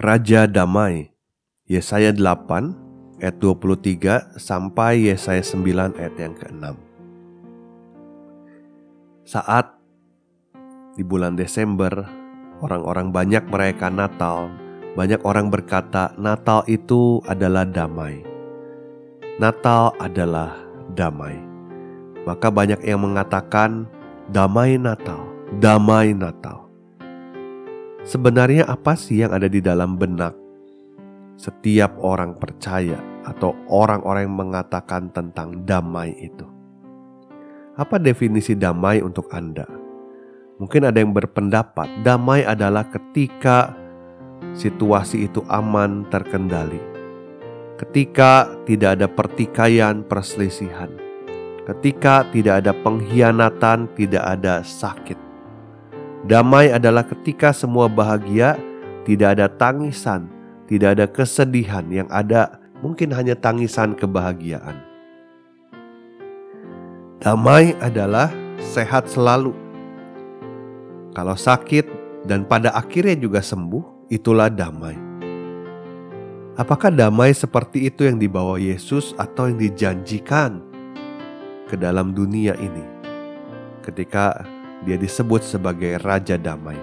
Raja Damai Yesaya 8 ayat 23 sampai Yesaya 9 ayat yang ke-6 Saat di bulan Desember orang-orang banyak merayakan Natal banyak orang berkata Natal itu adalah damai. Natal adalah damai. Maka banyak yang mengatakan damai Natal damai Natal Sebenarnya apa sih yang ada di dalam benak setiap orang percaya atau orang-orang yang mengatakan tentang damai itu? Apa definisi damai untuk Anda? Mungkin ada yang berpendapat damai adalah ketika situasi itu aman terkendali. Ketika tidak ada pertikaian, perselisihan. Ketika tidak ada pengkhianatan, tidak ada sakit Damai adalah ketika semua bahagia, tidak ada tangisan, tidak ada kesedihan, yang ada mungkin hanya tangisan kebahagiaan. Damai adalah sehat selalu. Kalau sakit dan pada akhirnya juga sembuh, itulah damai. Apakah damai seperti itu yang dibawa Yesus atau yang dijanjikan ke dalam dunia ini? Ketika dia disebut sebagai Raja Damai.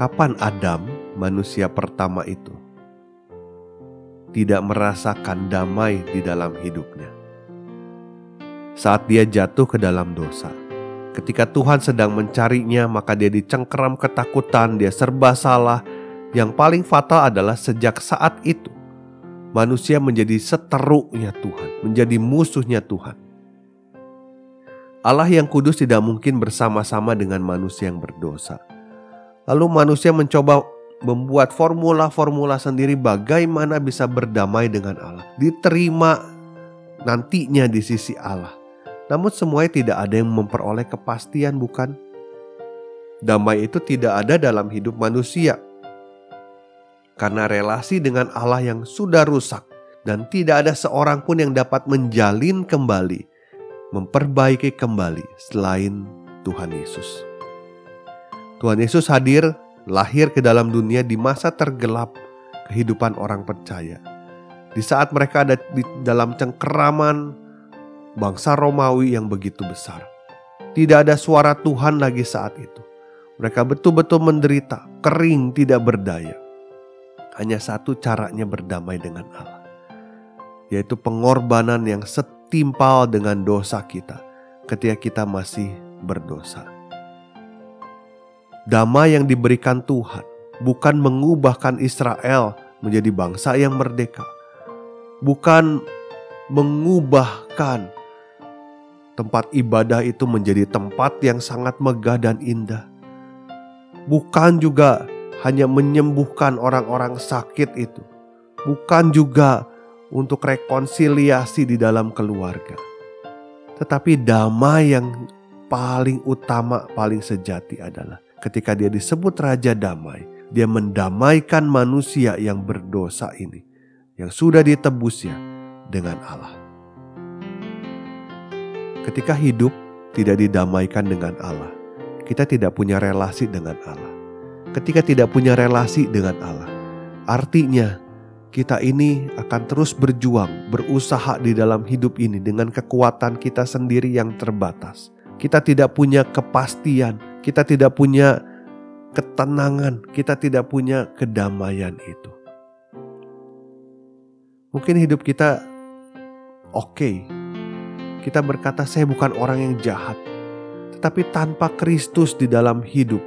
Kapan Adam, manusia pertama itu, tidak merasakan damai di dalam hidupnya? Saat dia jatuh ke dalam dosa, ketika Tuhan sedang mencarinya, maka dia dicengkeram ketakutan, dia serba salah. Yang paling fatal adalah sejak saat itu manusia menjadi seteruknya Tuhan, menjadi musuhnya Tuhan. Allah yang kudus tidak mungkin bersama-sama dengan manusia yang berdosa. Lalu manusia mencoba membuat formula-formula sendiri bagaimana bisa berdamai dengan Allah, diterima nantinya di sisi Allah. Namun semuanya tidak ada yang memperoleh kepastian bukan? Damai itu tidak ada dalam hidup manusia. Karena relasi dengan Allah yang sudah rusak dan tidak ada seorang pun yang dapat menjalin kembali memperbaiki kembali selain Tuhan Yesus. Tuhan Yesus hadir, lahir ke dalam dunia di masa tergelap kehidupan orang percaya. Di saat mereka ada di dalam cengkeraman bangsa Romawi yang begitu besar. Tidak ada suara Tuhan lagi saat itu. Mereka betul-betul menderita, kering, tidak berdaya. Hanya satu caranya berdamai dengan Allah, yaitu pengorbanan yang setia timpal dengan dosa kita ketika kita masih berdosa. Damai yang diberikan Tuhan bukan mengubahkan Israel menjadi bangsa yang merdeka, bukan mengubahkan tempat ibadah itu menjadi tempat yang sangat megah dan indah, bukan juga hanya menyembuhkan orang-orang sakit itu, bukan juga untuk rekonsiliasi di dalam keluarga. Tetapi damai yang paling utama, paling sejati adalah ketika dia disebut Raja Damai, dia mendamaikan manusia yang berdosa ini, yang sudah ditebusnya dengan Allah. Ketika hidup tidak didamaikan dengan Allah, kita tidak punya relasi dengan Allah. Ketika tidak punya relasi dengan Allah, artinya kita ini akan terus berjuang, berusaha di dalam hidup ini dengan kekuatan kita sendiri yang terbatas. Kita tidak punya kepastian, kita tidak punya ketenangan, kita tidak punya kedamaian itu. Mungkin hidup kita oke. Okay. Kita berkata saya bukan orang yang jahat. Tetapi tanpa Kristus di dalam hidup,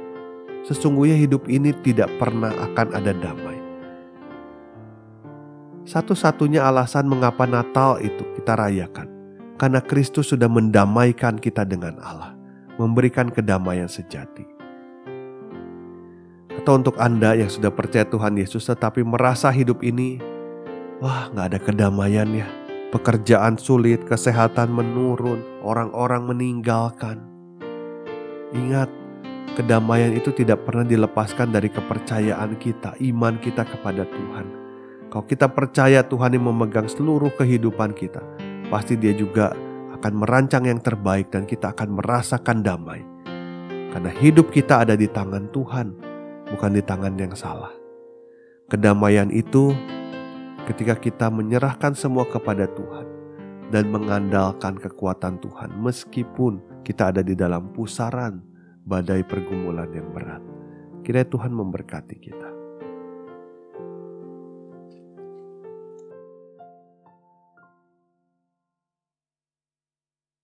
sesungguhnya hidup ini tidak pernah akan ada damai. Satu-satunya alasan mengapa Natal itu kita rayakan karena Kristus sudah mendamaikan kita dengan Allah, memberikan kedamaian sejati. Atau untuk Anda yang sudah percaya Tuhan Yesus tetapi merasa hidup ini, wah nggak ada kedamaian ya. Pekerjaan sulit, kesehatan menurun, orang-orang meninggalkan. Ingat, kedamaian itu tidak pernah dilepaskan dari kepercayaan kita, iman kita kepada Tuhan. Kalau kita percaya Tuhan yang memegang seluruh kehidupan kita, pasti Dia juga akan merancang yang terbaik dan kita akan merasakan damai. Karena hidup kita ada di tangan Tuhan, bukan di tangan yang salah. Kedamaian itu ketika kita menyerahkan semua kepada Tuhan dan mengandalkan kekuatan Tuhan, meskipun kita ada di dalam pusaran badai pergumulan yang berat. Kiranya Tuhan memberkati kita.